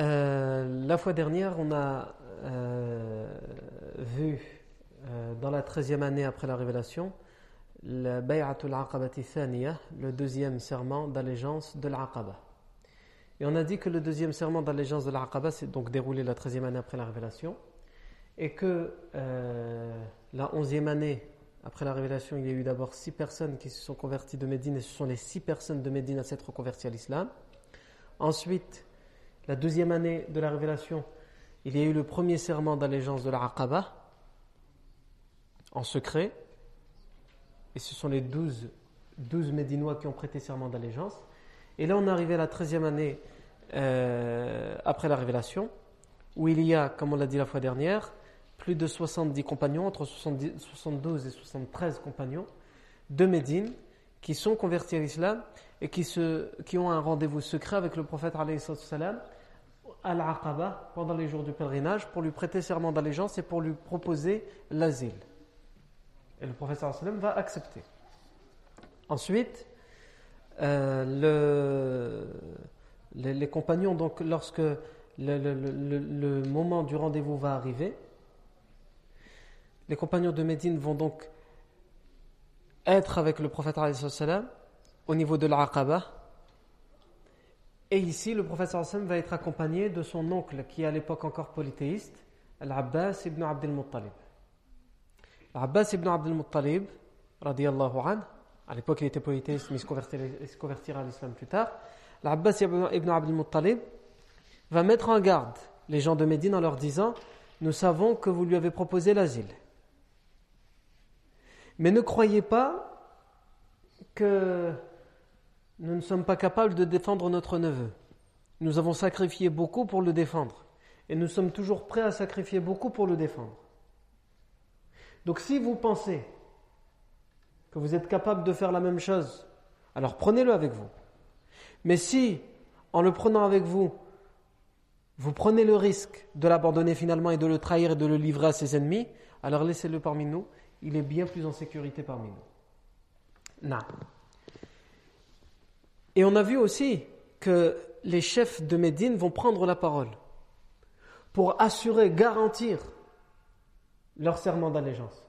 Euh, la fois dernière, on a euh, vu euh, dans la treizième année après la révélation le Bay'atul Aqabati Thaniya, le deuxième serment d'allégeance de l'Aqaba. Et on a dit que le deuxième serment d'allégeance de l'Aqaba s'est donc déroulé la treizième année après la révélation et que la onzième année après la révélation, il y a eu d'abord six personnes qui se sont converties de Médine et ce sont les six personnes de Médine à s'être reconverties à l'islam. Ensuite, la deuxième année de la révélation, il y a eu le premier serment d'allégeance de la Aqaba en secret. Et ce sont les douze, douze Médinois qui ont prêté serment d'allégeance. Et là, on est arrivé à la treizième année euh, après la révélation, où il y a, comme on l'a dit la fois dernière, plus de 70 compagnons, entre 70, 72 et 73 compagnons de Médine, qui sont convertis à l'islam et qui ont un rendez-vous secret avec le prophète salam à l'Aqaba pendant les jours du pèlerinage pour lui prêter serment d'allégeance et pour lui proposer l'asile. Et le prophète sallam va accepter. Ensuite, euh, le, les, compagnons, donc lorsque le, moment du rendez-vous va arriver, les compagnons de Médine vont donc être avec le prophète sallam au niveau de l'Aqaba. Et ici, le prophète sallam va être accompagné de son oncle, qui est à l'époque encore polythéiste, Al-Abbas ibn Abdel Muttalib. Al-Abbas ibn Abdel Muttalib, radiallahu anhu, à l'époque il était polythéiste, mais il se convertira à l'islam plus tard. Al-Abbas ibn Abdel Muttalib va mettre en garde les gens de Médine en leur disant Nous savons que vous lui avez proposé l'asile. Mais ne croyez pas que nous ne sommes pas capables de défendre notre neveu. Nous avons sacrifié beaucoup pour le défendre. Et nous sommes toujours prêts à sacrifier beaucoup pour le défendre. Donc si vous pensez que vous êtes capable de faire la même chose, alors prenez-le avec vous. Mais si, en le prenant avec vous, vous prenez le risque de l'abandonner finalement et de le trahir et de le livrer à ses ennemis, alors laissez-le parmi nous. Il est bien plus en sécurité parmi nous. Non. Et on a vu aussi que les chefs de Médine vont prendre la parole pour assurer, garantir leur serment d'allégeance.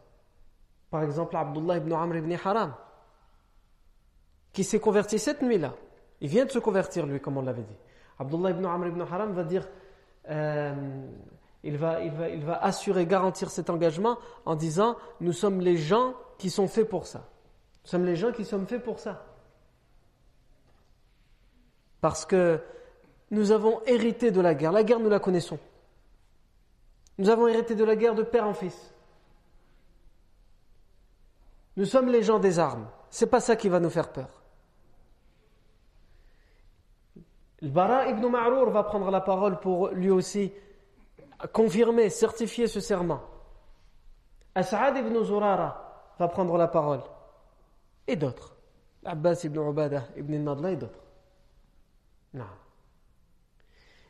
Par exemple, Abdullah ibn Amr ibn Haram, qui s'est converti cette nuit-là. Il vient de se convertir, lui, comme on l'avait dit. Abdullah ibn Amr ibn Haram va dire, euh, il, va, il, va, il va assurer, garantir cet engagement en disant, nous sommes les gens qui sont faits pour ça. Nous sommes les gens qui sommes faits pour ça. Parce que nous avons hérité de la guerre. La guerre, nous la connaissons. Nous avons hérité de la guerre de père en fils. Nous sommes les gens des armes. C'est pas ça qui va nous faire peur. Le Bara ibn Ma'rour va prendre la parole pour lui aussi confirmer, certifier ce serment. As'ad ibn Zurara va prendre la parole. Et d'autres. Abbas ibn Ubadah ibn Nadla et d'autres. Non.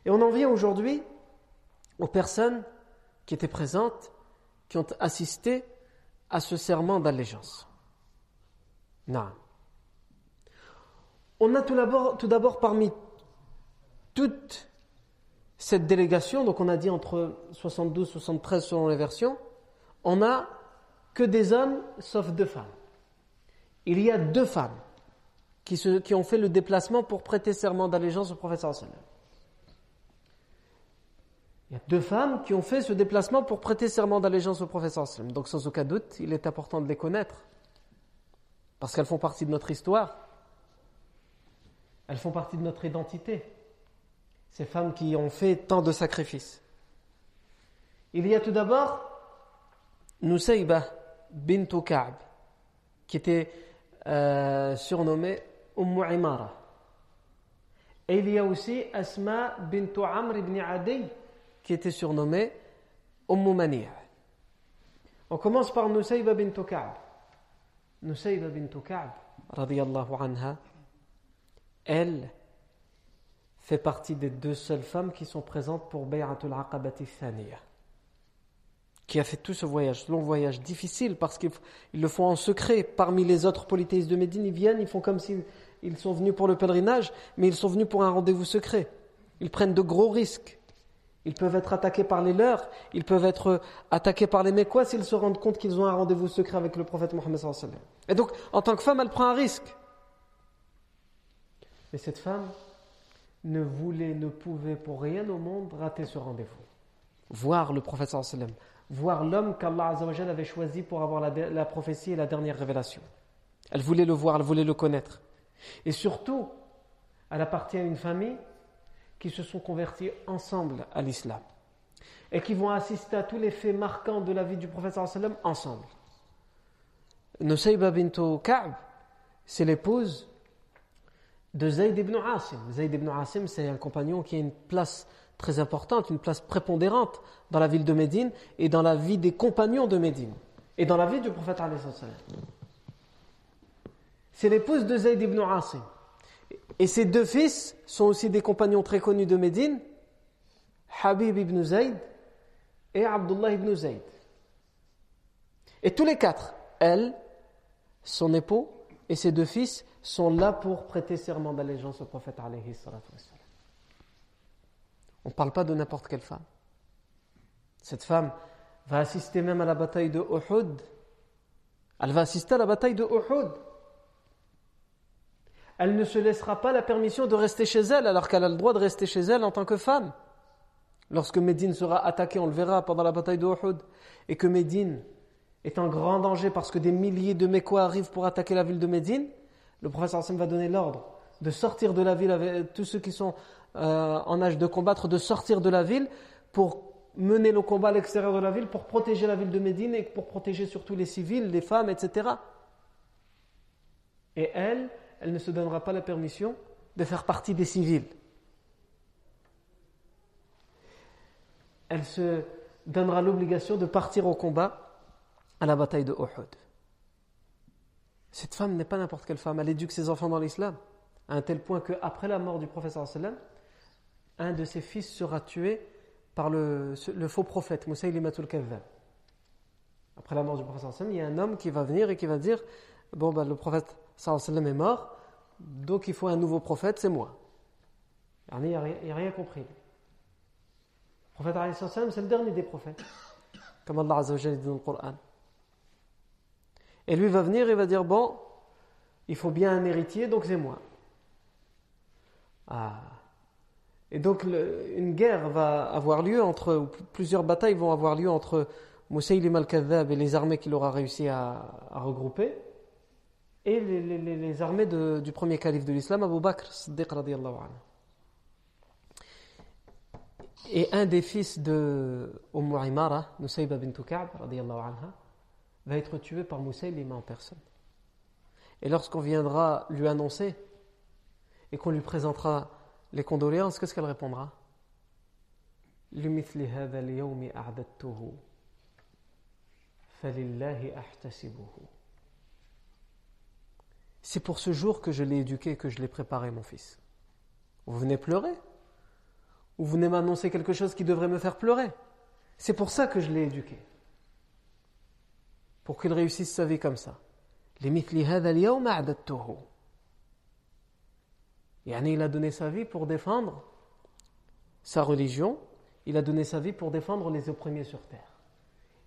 Et on en vient aujourd'hui aux personnes qui étaient présentes, qui ont assisté à ce serment d'allégeance. Non. On a tout d'abord, tout d'abord parmi toute cette délégation, donc on a dit entre 72 et 73 selon les versions, on a que des hommes sauf deux femmes. Il y a deux femmes qui, ont fait le déplacement pour prêter serment d'allégeance au professeur. Il y a deux femmes qui ont fait ce déplacement pour prêter serment d'allégeance au professeur sallam. Donc sans aucun doute, il est important de les connaître parce qu'elles font partie de notre histoire. Elles font partie de notre identité. Ces femmes qui ont fait tant de sacrifices. Il y a tout d'abord Nusayba bint Ka'b, qui était euh, surnommée Umm Imara. Et il y a aussi Asma bint Amr ibn Adi, qui était surnommée Umm Mani'. On commence par Nusayba bint Ka'b. Nusayba bint Ka'b, radiyallahu anha, elle fait partie des deux seules femmes qui sont présentes pour Bay'atul Aqabati Thaniya qui a fait tout ce voyage, long voyage difficile parce qu'ils le font en secret. Parmi les autres polythéistes de Médine, ils viennent, ils font comme s'ils sont venus pour le pèlerinage, mais ils sont venus pour un rendez-vous secret. Ils prennent de gros risques. Ils peuvent être attaqués par les leurs, ils peuvent être attaqués par les Mécois s'ils se rendent compte qu'ils ont un rendez-vous secret avec le prophète Mohammed. Et donc, en tant que femme, elle prend un risque. Mais cette femme ne voulait, ne pouvait pour rien au monde rater ce rendez-vous. Voir le prophète sallam, voir l'homme qu'Allah avait choisi pour avoir la, prophétie et la dernière révélation. Elle voulait le voir, elle voulait le connaître. Et surtout, elle appartient à une famille qui se sont convertis ensemble à l'islam et qui vont assister à tous les faits marquants de la vie du prophète ensemble. Nusayba bint Ka'b, c'est l'épouse de Zayd ibn Asim. Zayd ibn Asim, c'est un compagnon qui a une place très importante, une place prépondérante dans la ville de Médine et dans la vie des compagnons de Médine et dans la vie du prophète C'est l'épouse de Zayd ibn Asim. Et ses deux fils sont aussi des compagnons très connus de Médine, Habib ibn Zayd et Abdullah ibn Zayd. Et tous les quatre, elle, son époux et ses deux fils, sont là pour prêter serment d'allégeance au prophète on ne parle pas de n'importe quelle femme. Cette femme va assister même à la bataille de Uhud. Elle va assister à la bataille de Uhud. Elle ne se laissera pas la permission de rester chez elle alors qu'elle a le droit de rester chez elle en tant que femme. Lorsque Médine sera attaquée, on le verra pendant la bataille de Uhud, et que Médine est en grand danger parce que des milliers de Mécois arrivent pour attaquer la ville de Médine, le Hassan va donner l'ordre de sortir de la ville avec tous ceux qui sont euh, en âge de combattre de sortir de la ville pour mener le combat à l'extérieur de la ville, pour protéger la ville de Médine et pour protéger surtout les civils, les femmes, etc. Et elle, elle ne se donnera pas la permission de faire partie des civils. Elle se donnera l'obligation de partir au combat à la bataille de Uhud. Cette femme n'est pas n'importe quelle femme, elle éduque ses enfants dans l'islam, à un tel point qu'après la mort du professeur sallam, un de ses fils sera tué par le, faux prophète, Moussaïlimatul Kadhab. Après la mort du prophète il y a un homme qui va venir et qui va dire Bon, ben, le prophète sallam est mort, donc il faut un nouveau prophète, c'est moi. Il n'a rien, compris. Le prophète sallam, c'est le dernier des prophètes, comme Allah dit dans le Coran. Et lui va venir et va dire Bon, il faut bien un héritier, donc c'est moi. Ah. Et donc une guerre va avoir lieu entre, plusieurs batailles vont avoir lieu entre Moussaïlim al-Kadhab et les armées qu'il aura réussi à, regrouper, et les, armées du premier calife de l'islam, Abu Bakr Siddiq. Et un des fils de Umm Imara, Nusayba bint Ka'b anha, va être tué par Moussaïlim en personne. Et lorsqu'on viendra lui annoncer et qu'on lui présentera les condoléances, qu'est-ce qu'elle répondra? C'est pour ce jour que je l'ai éduqué, que je l'ai préparé, mon fils. Vous venez pleurer? Ou vous venez m'annoncer quelque chose qui devrait me faire pleurer? C'est pour ça que je l'ai éduqué. Pour qu'il réussisse sa vie comme ça. Il a donné sa vie pour défendre sa religion, il a donné sa vie pour défendre les opprimés sur terre.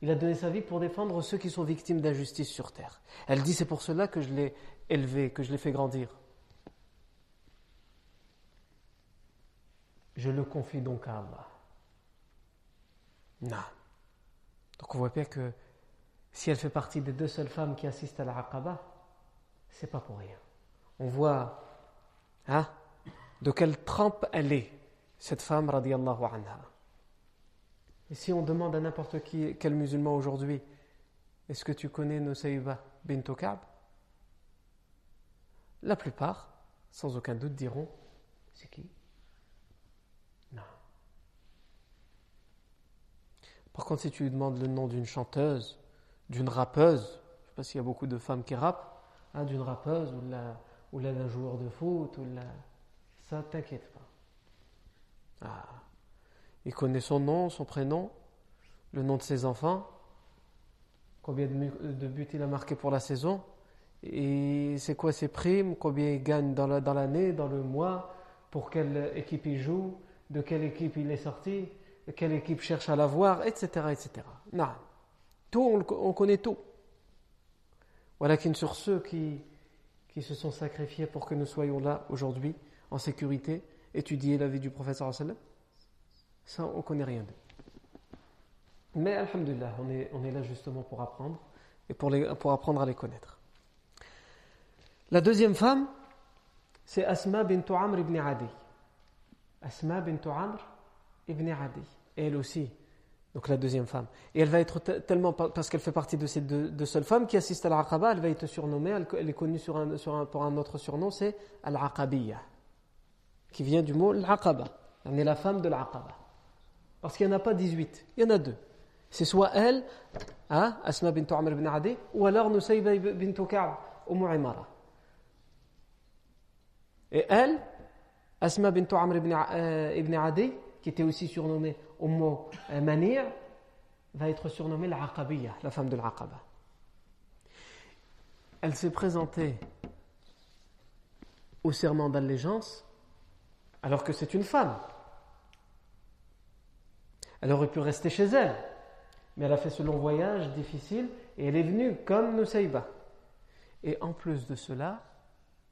Il a donné sa vie pour défendre ceux qui sont victimes d'injustice sur terre. Elle dit c'est pour cela que je l'ai élevé, que je l'ai fait grandir. Je le confie donc à Allah. Non. Donc on voit bien que si elle fait partie des deux seules femmes qui assistent à la Aqaba, c'est pas pour rien. On voit hein, de quelle trempe elle est, cette femme, radiallahu anha. Et si on demande à n'importe qui, quel musulman aujourd'hui, est-ce que tu connais Nusayba bint Ka'b? La plupart, sans aucun doute, diront c'est qui? Non. Par contre, si tu lui demandes le nom d'une chanteuse, d'une rappeuse, je ne sais pas s'il y a beaucoup de femmes qui rappent, hein, d'une rappeuse ou, la, ou d'un joueur de foot, ou la... ça t'inquiète pas. Ah. Il connaît son nom, son prénom, le nom de ses enfants, combien de buts il a marqué pour la saison, et c'est quoi ses primes, combien il gagne dans l'année, dans, le mois, pour quelle équipe il joue, de quelle équipe il est sorti, quelle équipe cherche à l'avoir, etc. etc. Non. Tout, on, connaît tout. Voilà qu'une sur ceux qui, qui se sont sacrifiés pour que nous soyons là aujourd'hui, en sécurité, étudier la vie du professeur ça, on ne connaît rien d'eux. Mais, alhamdulillah, on est, on est là justement pour apprendre et pour, les, pour apprendre à les connaître. La deuxième femme, c'est Asma bint Amr ibn Adi. Asma bint Amr ibn Adi. elle aussi, donc la deuxième femme. Et elle va être tellement, parce qu'elle fait partie de ces deux, seules femmes qui assistent à l'Aqaba, elle va être surnommée, elle, est connue sur un, sur un, pour un autre surnom, c'est Al-Aqabiyya, qui vient du mot Al-Aqaba. Elle est la femme de l'Aqaba. Parce qu'il n'y en a pas 18, il y en a deux. C'est soit elle, hein, Asma bint Amr ibn Adi, ou alors Nusayba bint Ka'b, Umm Imara. Et elle, Asma bint Amr ibn, euh, Adi, qui était aussi surnommée Umm Manir, va être surnommée l'Aqabiyya, la femme de l'Aqaba. Elle s'est présentée au serment d'allégeance alors que c'est une femme. Elle aurait pu rester chez elle, mais elle a fait ce long voyage difficile et elle est venue comme Nusayba. Et en plus de cela,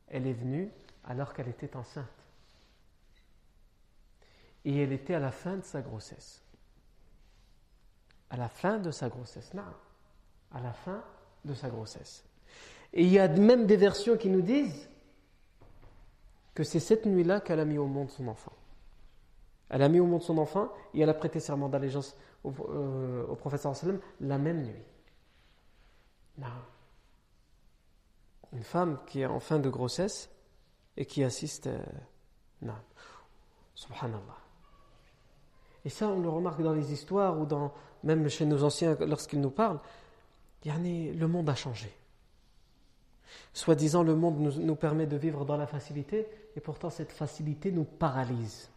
elle est venue alors qu'elle était enceinte. Et elle était à la fin de sa grossesse. À la fin de sa grossesse. Non. À la fin de sa grossesse. Et il y a même des versions qui nous disent que c'est cette nuit-là qu'elle a mis au monde son enfant. Elle a mis au monde son enfant et elle a prêté serment d'allégeance au, euh, au sallam la même nuit. Une femme qui est en fin de grossesse et qui assiste. Euh, Subhanallah. Et ça, on le remarque dans les histoires ou dans, même chez nos anciens lorsqu'ils nous parlent. Le monde a changé. Soi-disant, le monde nous permet de vivre dans la facilité et pourtant cette facilité nous paralyse.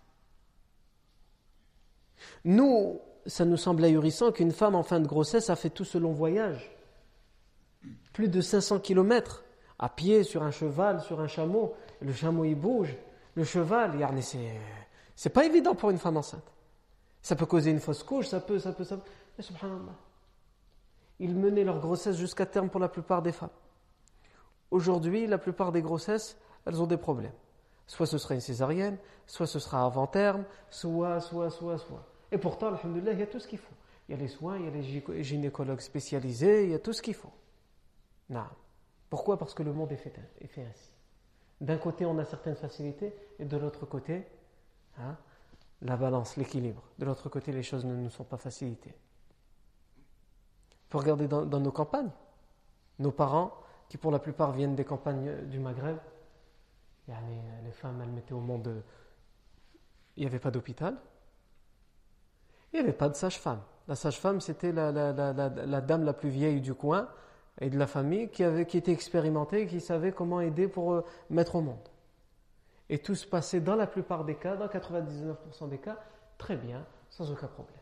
Nous, ça nous semble ahurissant qu'une femme en fin de grossesse a fait tout ce long voyage. Plus de 500 kilomètres, à pied, sur un cheval, sur un chameau. Le chameau, il bouge. Le cheval, c'est pas évident pour une femme enceinte. Ça peut causer une fausse couche, ça peut, ça peut, ça peut. Mais subhanallah. Ils menaient leur grossesse jusqu'à terme pour la plupart des femmes. Aujourd'hui, la plupart des grossesses, elles ont des problèmes. Soit ce sera une césarienne, soit ce sera avant terme, soit, soit, soit, soit. Et pourtant, alhamdoulilah, il y a tout ce qu'il faut. Il y a les soins, il y a les gynécologues spécialisés, il y a tout ce qu'il faut. Non. Pourquoi? Parce que le monde est fait, est fait ainsi. D'un côté, on a certaines facilités, et de l'autre côté, hein, la balance, l'équilibre. De l'autre côté, les choses ne nous sont pas facilitées. Il faut regarder dans, nos campagnes. Nos parents, qui pour la plupart viennent des campagnes du Maghreb, les femmes, elles mettaient au monde. Il n'y avait pas d'hôpital. Il n'y avait pas de sage-femme. La sage-femme, c'était la, dame la plus vieille du coin et de la famille qui, avait, qui était expérimentée qui savait comment aider pour euh, mettre au monde. Et tout se passait dans la plupart des cas, dans 99% des cas, très bien, sans aucun problème.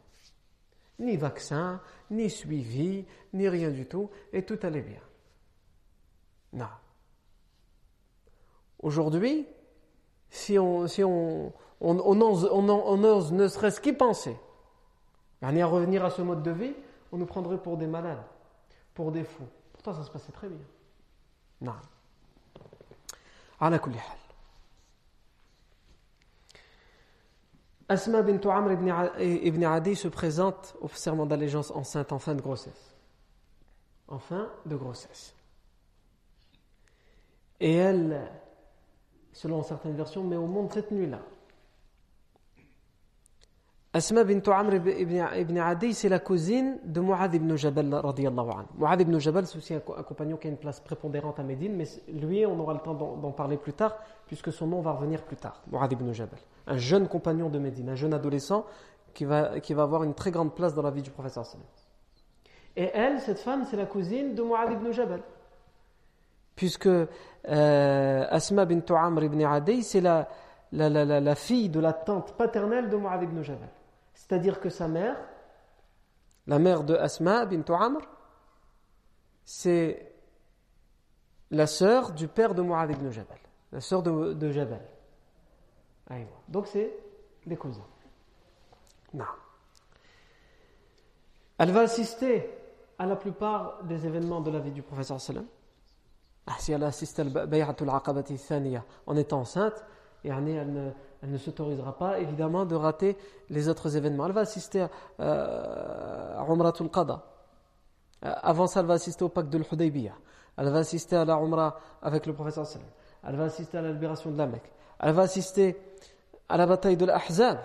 Ni vaccin, ni suivi, ni rien du tout, et tout allait bien. Non. Aujourd'hui, si on, si on, on, ose, ne serait-ce qu'y penser, à revenir à ce mode de vie, on nous prendrait pour des malades, pour des fous. Pourtant, ça se passait très bien. Non. Asma bint Amr ibn Adi se présente au serment d'allégeance enceinte en fin de grossesse. En fin de grossesse. Et elle, selon certaines versions, met au monde cette nuit-là. Asma bint Amr ibn Adi, c'est la cousine de Mu'adh ibn Jabal radiallahu anhu. Ibn Jabal, c'est aussi un, compagnon qui a une place prépondérante à Médine, mais lui, on aura le temps d'en parler plus tard, puisque son nom va revenir plus tard. Mu'adh ibn Jabal. Un jeune compagnon de Médine, un jeune adolescent qui va, qui va avoir une très grande place dans la vie du professeur Et elle, cette femme, c'est la cousine de Mu'adh ibn Jabal. Puisque euh, Asma bint Amr ibn Adi, c'est la, la, la, la, fille de la tante paternelle de Mu'adh ibn Jabal. C'est-à-dire que sa mère, la mère de Asma bint Amr, c'est la sœur du père de Mu'adh ibn Jabal, la sœur de, de Jabal. Donc c'est des cousins. Non. Elle va assister à la plupart des événements de la vie du professeur sallam. Ah, si elle assiste à Bay'atul Aqabati Thaniya en étant enceinte, et elle ne, elle ne s'autorisera pas évidemment de rater les autres événements. Elle va assister à, euh, à Umratul. Euh, avant ça, elle va assister au pacte de l'Hudaybiyah. Elle va assister à la Umrah avec le professeur sallam. Elle va assister à la libération de la Mecque. Elle va assister à la bataille de l'Ahzab,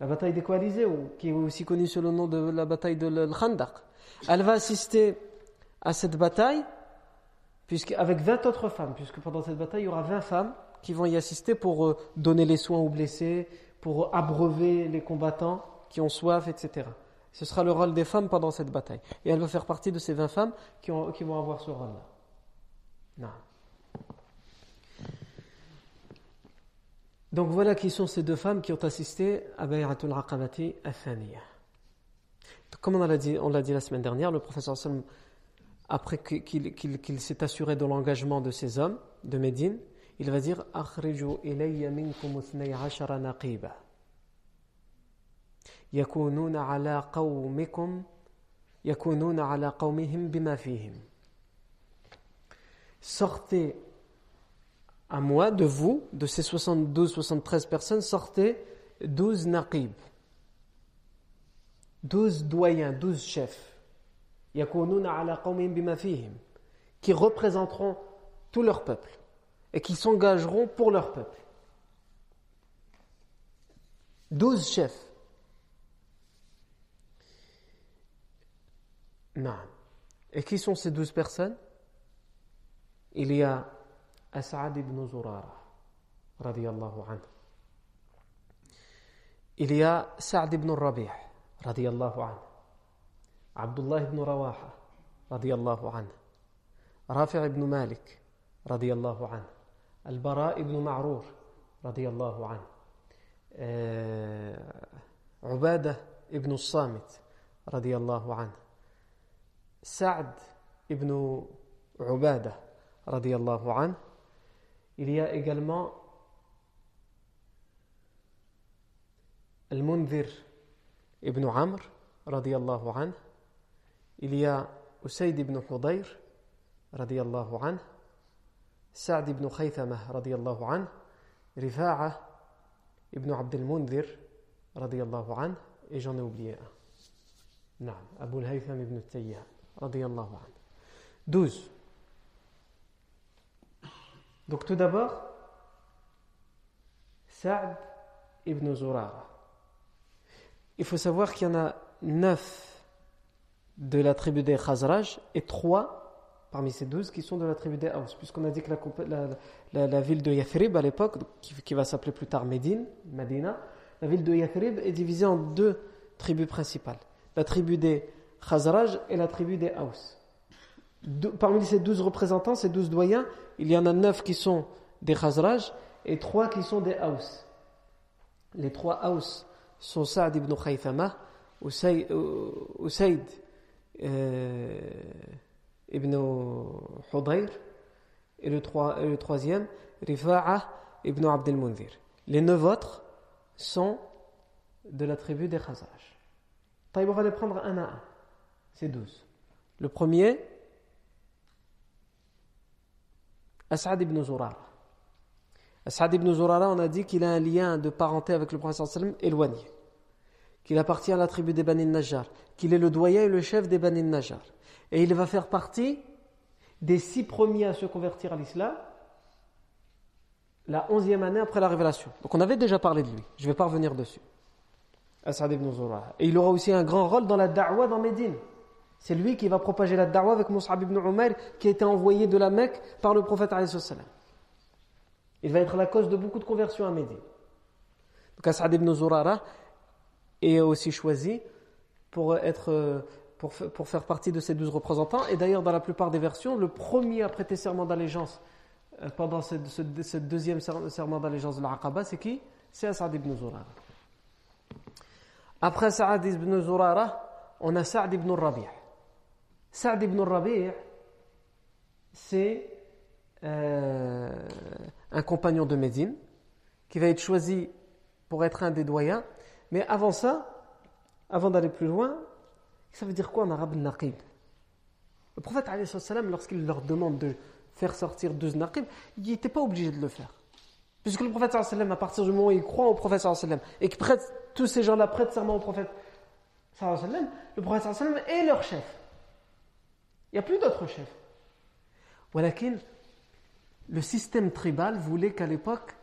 la bataille des coalisés, qui est aussi connue sous le nom de la bataille de l'Khandaq. Elle va assister à cette bataille avec 20 autres femmes, puisque pendant cette bataille, il y aura 20 femmes qui vont y assister pour euh, donner les soins aux blessés, pour abreuver les combattants qui ont soif, etc. Ce sera le rôle des femmes pendant cette bataille. Et elle va faire partie de ces 20 femmes qui, vont avoir ce rôle-là. Donc voilà qui sont ces deux femmes qui ont assisté à Bay'atul Aqabati Athaniya. Comme on l'a dit, dit la semaine dernière, le professeur Salm, après qu'il s'est assuré de l'engagement de ces hommes de Médine, il va dire أخرجوا إلي منكم اثني عشر نقيبة يكونون على قومكم يكونون على قومهم بما فيهم Sortez à moi de vous, de ces 72-73 personnes, sortez 12 naqib, 12 doyens, 12 chefs, yakununa ala qawmin bima fihim, qui représenteront tout leur peuple et qui s'engageront pour leur peuple. 12 chefs. Non. Et qui sont ces 12 personnes? Il y a As'ad ibn Zurara, radiyallahu anhu. Il y a Sa'd ibn Rabi' radiyallahu anhu. Abdullah ibn Rawaha, radiyallahu anhu. Rafi' ibn Malik, radiyallahu anhu. البراء ibn معرور رضي الله عنه. عبادة ibn الصامت رضي الله عنه. سعد ibn عبادة رضي الله عنه. Il y a également المنذر ابن عمرو رضي الله عنه. Il y a بن حضير رضي الله عنه. Sa'd ibn Khaythama radiallahu anhu, Rifa'a ibn Abd al-Mundhir radiallahu anhu, et j'en ai oublié un. Non, Abu al-Haytham ibn Tayyah radiallahu anhu. 12. Donc tout d'abord, Sa'd ibn Zurara. Il faut savoir qu'il y en a 9 de la tribu des Khazraj et 3 parmi ces douze qui sont de la tribu des Haus, puisqu'on a dit que la, ville de Yathrib à l'époque, qui, va s'appeler plus tard Médine, Medina, la ville de Yathrib est divisée en deux tribus principales, la tribu des Khazraj et la tribu des Haus. parmi ces douze représentants, ces douze doyens, il y en a neuf qui sont des Khazraj et trois qui sont des Haus. Les trois Haus sont Saad ibn Khaythama, Usaid, euh, ibn Hudayr, et le, troisième, Rifa'a ibn Abd al-Munzir. Les neuf autres sont de la tribu des Khazraj. on va les prendre un à un. C'est douze. Le premier, As'ad ibn Zurara. As'ad ibn Zurara, on a dit qu'il a un lien de parenté avec le prophète sallam éloigné. Qu'il appartient à la tribu des Bani Najjar. Qu'il est le doyen et le chef des Bani Najjar. Et il va faire partie des six premiers à se convertir à l'islam la onzième année après la révélation. Donc on avait déjà parlé de lui. Je ne vais pas revenir dessus. As'ad ibn Zurara. Et il aura aussi un grand rôle dans la da'wah dans Médine. C'est lui qui va propager la da'wah avec Mus'ab ibn Umair qui a été envoyé de la Mecque par le prophète. Il va être la cause de beaucoup de conversions à Médine. Donc As'ad ibn Zurara est aussi choisi pour, être, pour, faire partie de ces douze représentants. Et d'ailleurs, dans la plupart des versions, le premier à prêter serment d'allégeance euh, pendant ce, deuxième serment d'allégeance de l'Aqaba, c'est qui? C'est As'ad ibn Zurara. Après As'ad ibn Zurara, on a Sa'd ibn Rabi'. Sa'd ibn Rabi' c'est euh, un compagnon de Médine qui va être choisi pour être un des doyens. Mais avant ça, avant d'aller plus loin, ça veut dire quoi en arabe naqib? Le prophète, lorsqu'il leur demande de faire sortir 12 naqib, il n'était pas obligé de le faire. Puisque le prophète, à partir du moment où il croit au prophète, et que prête, tous ces gens-là prêtent serment au prophète, le prophète est leur chef. Il n'y a plus d'autres chefs. Le système tribal voulait qu'à l'époque,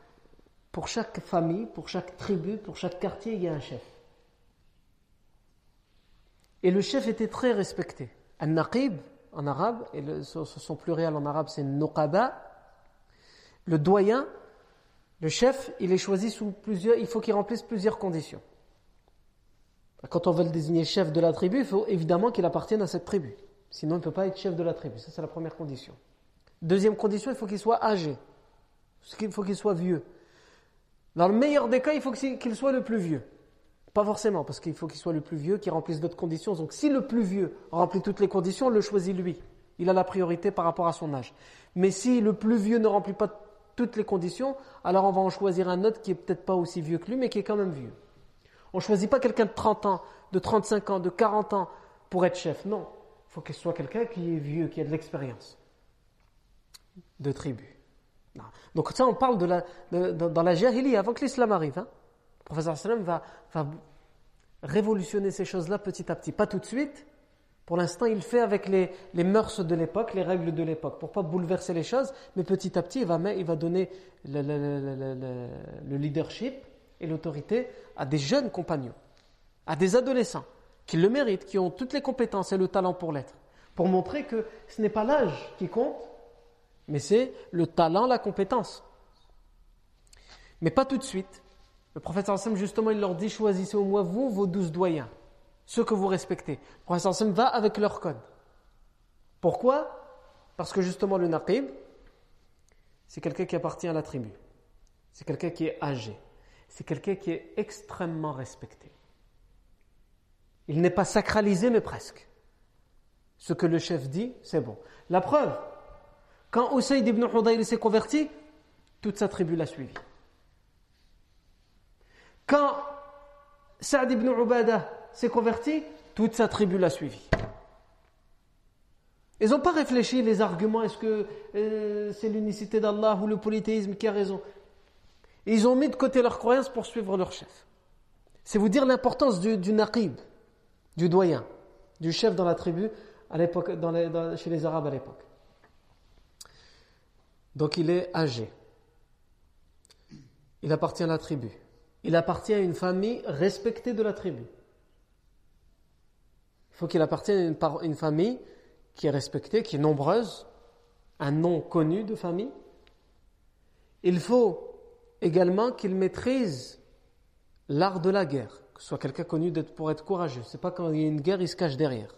pour chaque famille, pour chaque tribu, pour chaque quartier, il y ait un chef. Et le chef était très respecté. An-Naqib, en arabe, et son pluriel en arabe c'est Nuqaba, le doyen, le chef, il est choisi sous plusieurs, il faut qu'il remplisse plusieurs conditions. Quand on veut le désigner chef de la tribu, il faut évidemment qu'il appartienne à cette tribu. Sinon, il ne peut pas être chef de la tribu. Ça, c'est la première condition. Deuxième condition, il faut qu'il soit âgé. Il faut qu'il soit vieux. Dans le meilleur des cas, il faut qu'il soit le plus vieux. Pas forcément, parce qu'il faut qu'il soit le plus vieux, qui remplisse d'autres conditions. Donc si le plus vieux remplit toutes les conditions, on le choisit lui. Il a la priorité par rapport à son âge. Mais si le plus vieux ne remplit pas toutes les conditions, alors on va en choisir un autre qui est peut-être pas aussi vieux que lui, mais qui est quand même vieux. On choisit pas quelqu'un de 30 ans, de 35 ans, de 40 ans pour être chef. Non. Il faut qu'il soit quelqu'un qui est vieux, qui a de l'expérience de tribu. Donc ça, on parle de la, dans la jahili avant que l'islam arrive. Hein. Le professeur va, va révolutionner ces choses-là petit à petit. Pas tout de suite. Pour l'instant, il fait avec les, les mœurs de l'époque, les règles de l'époque, pour pas bouleverser les choses. Mais petit à petit, il va, il va donner le, le leadership et l'autorité à des jeunes compagnons, à des adolescents qui le méritent, qui ont toutes les compétences et le talent pour l'être, pour montrer que ce n'est pas l'âge qui compte, mais c'est le talent, la compétence. Mais pas tout de suite. Le prophète sallam, justement, il leur dit choisissez au moins vous, vos douze doyens, ceux que vous respectez. Le prophète sallam va avec leur code. Pourquoi? Parce que justement, le naqib, c'est quelqu'un qui appartient à la tribu. C'est quelqu'un qui est âgé. C'est quelqu'un qui est extrêmement respecté. Il n'est pas sacralisé, mais presque. Ce que le chef dit, c'est bon. La preuve, quand Usayd ibn Hudayr s'est converti, toute sa tribu l'a suivi. Quand Saad ibn Ubada s'est converti, toute sa tribu l'a suivi. Ils n'ont pas réfléchi les arguments, est-ce que euh, c'est l'unicité d'Allah ou le polythéisme qui a raison. ils ont mis de côté leur croyance pour suivre leur chef. C'est vous dire l'importance du, du, naqib, du doyen, du chef dans la tribu à l'époque, chez les Arabes à l'époque. Donc il est âgé. Il appartient à la tribu. Il appartient à une famille respectée de la tribu. Il faut qu'il appartienne à une, famille qui est respectée, qui est nombreuse, un nom connu de famille. Il faut également qu'il maîtrise l'art de la guerre, que ce soit quelqu'un connu pour être courageux. C'est pas quand il y a une guerre, il se cache derrière.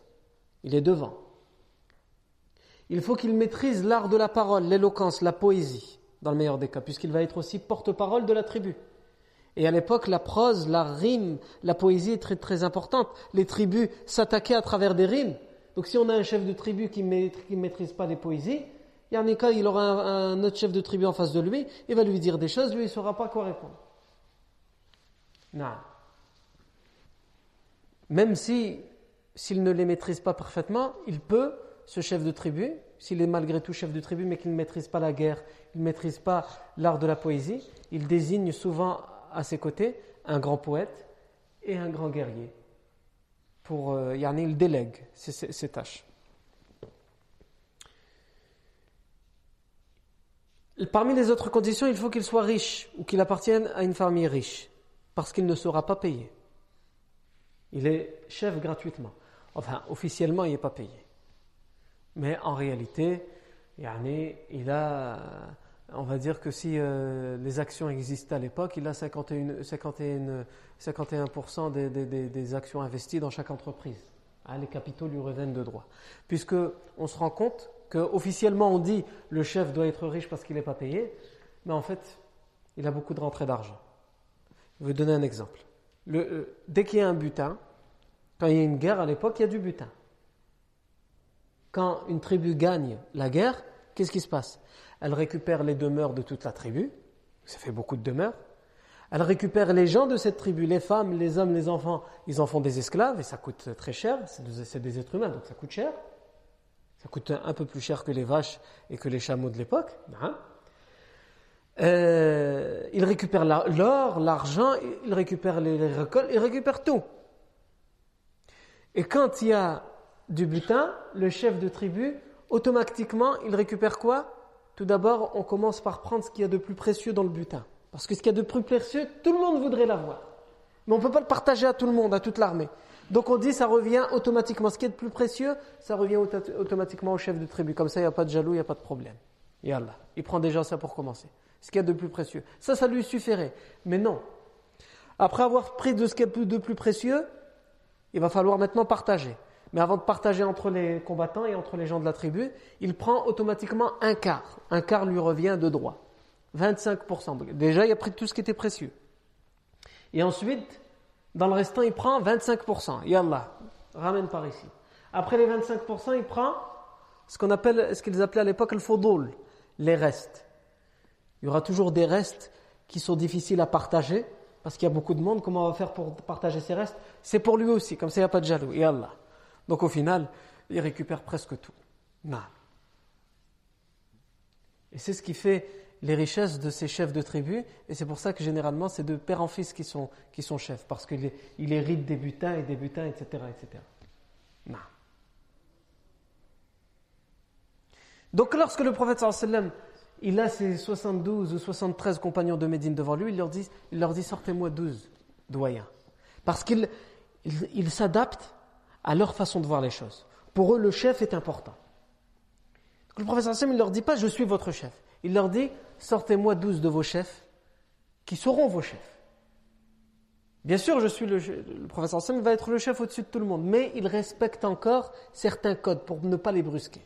Il est devant il faut qu'il maîtrise l'art de la parole, l'éloquence, la poésie, dans le meilleur des cas, puisqu'il va être aussi porte-parole de la tribu. Et à l'époque, la prose, la rime, la poésie est très très importante. Les tribus s'attaquaient à travers des rimes. Donc si on a un chef de tribu qui ne maîtrise pas les poésies, quand il aura un, autre chef de tribu en face de lui, il va lui dire des choses, lui il ne saura pas quoi répondre. Non. Même si s'il ne les maîtrise pas parfaitement, il peut, ce chef de tribu, s'il est malgré tout chef de tribu, mais qu'il ne maîtrise pas la guerre, il ne maîtrise pas l'art de la poésie, il désigne souvent à ses côtés un grand poète et un grand guerrier. Pour, euh, il délègue ses tâches. Parmi les autres conditions, il faut qu'il soit riche ou qu'il appartienne à une famille riche, parce qu'il ne sera pas payé. Il est chef gratuitement. Enfin, officiellement, il n'est pas payé. Mais en réalité, il a, on va dire que si euh, les actions existaient à l'époque, il a 51, 51, 51% des, des, actions investies dans chaque entreprise. Ah, les capitaux lui reviennent de droit. Puisque on se rend compte qu'officiellement on dit le chef doit être riche parce qu'il n'est pas payé, mais en fait, il a beaucoup de rentrées d'argent. Je vais vous donner un exemple. Euh, dès qu'il y a un butin, quand il y a une guerre à l'époque, il y a du butin. Quand une tribu gagne la guerre, qu'est-ce qui se passe? Elle récupère les demeures de toute la tribu, ça fait beaucoup de demeures. Elle récupère les gens de cette tribu, les femmes, les hommes, les enfants, ils en font des esclaves et ça coûte très cher, c'est des êtres humains donc ça coûte cher. Ça coûte un peu plus cher que les vaches et que les chameaux de l'époque. Hein? Euh, il récupère l'or, l'argent, il récupère les récoltes, il récupère tout. Et quand il y a du butin, le chef de tribu, automatiquement, il récupère quoi? Tout d'abord, on commence par prendre ce qu'il y a de plus précieux dans le butin. Parce que ce qu'il y a de plus précieux, tout le monde voudrait l'avoir. Mais on ne peut pas le partager à tout le monde, à toute l'armée. Donc on dit ça revient automatiquement. Ce qui est de plus précieux, ça revient automatiquement au chef de tribu. Comme ça, il n'y a pas de jaloux, il n'y a pas de problème. Allah. Il prend déjà ça pour commencer. Ce qui est de plus précieux. Ça, ça lui suffirait. Mais non. Après avoir pris de ce qui est de plus précieux, il va falloir maintenant partager. Mais avant de partager entre les combattants et entre les gens de la tribu, il prend automatiquement un quart. Un quart lui revient de droit. 25%. Déjà, il a pris tout ce qui était précieux. Et ensuite, dans le restant, il prend 25%. Yallah, ramène par ici. Après les 25%, il prend ce qu'on appelle, ce qu'ils appelaient à l'époque le faudoul, les restes. Il y aura toujours des restes qui sont difficiles à partager, parce qu'il y a beaucoup de monde. Comment on va faire pour partager ces restes? C'est pour lui aussi, comme ça il n'y a pas de jaloux. Et Allah. Donc au final, il récupère presque tout. Non. Et c'est ce qui fait les richesses de ces chefs de tribu, et c'est pour ça que généralement c'est de père en fils qui sont, qui sont chefs, parce qu'il il hérite des butins et des butins, etc. etc. Non. Donc lorsque le prophète sallam, il a ses 72 ou 73 compagnons de Médine devant lui, il leur dit, il leur dit sortez-moi 12 doyens. Parce qu'ils il, s'adaptent à leur façon de voir les choses. Pour eux, le chef est important. Le prophète sallam, il ne leur dit pas je suis votre chef. Il leur dit sortez-moi douze de vos chefs qui seront vos chefs. Bien sûr, le, professeur Sam va être le chef au-dessus de tout le monde, mais il respecte encore certains codes pour ne pas les brusquer.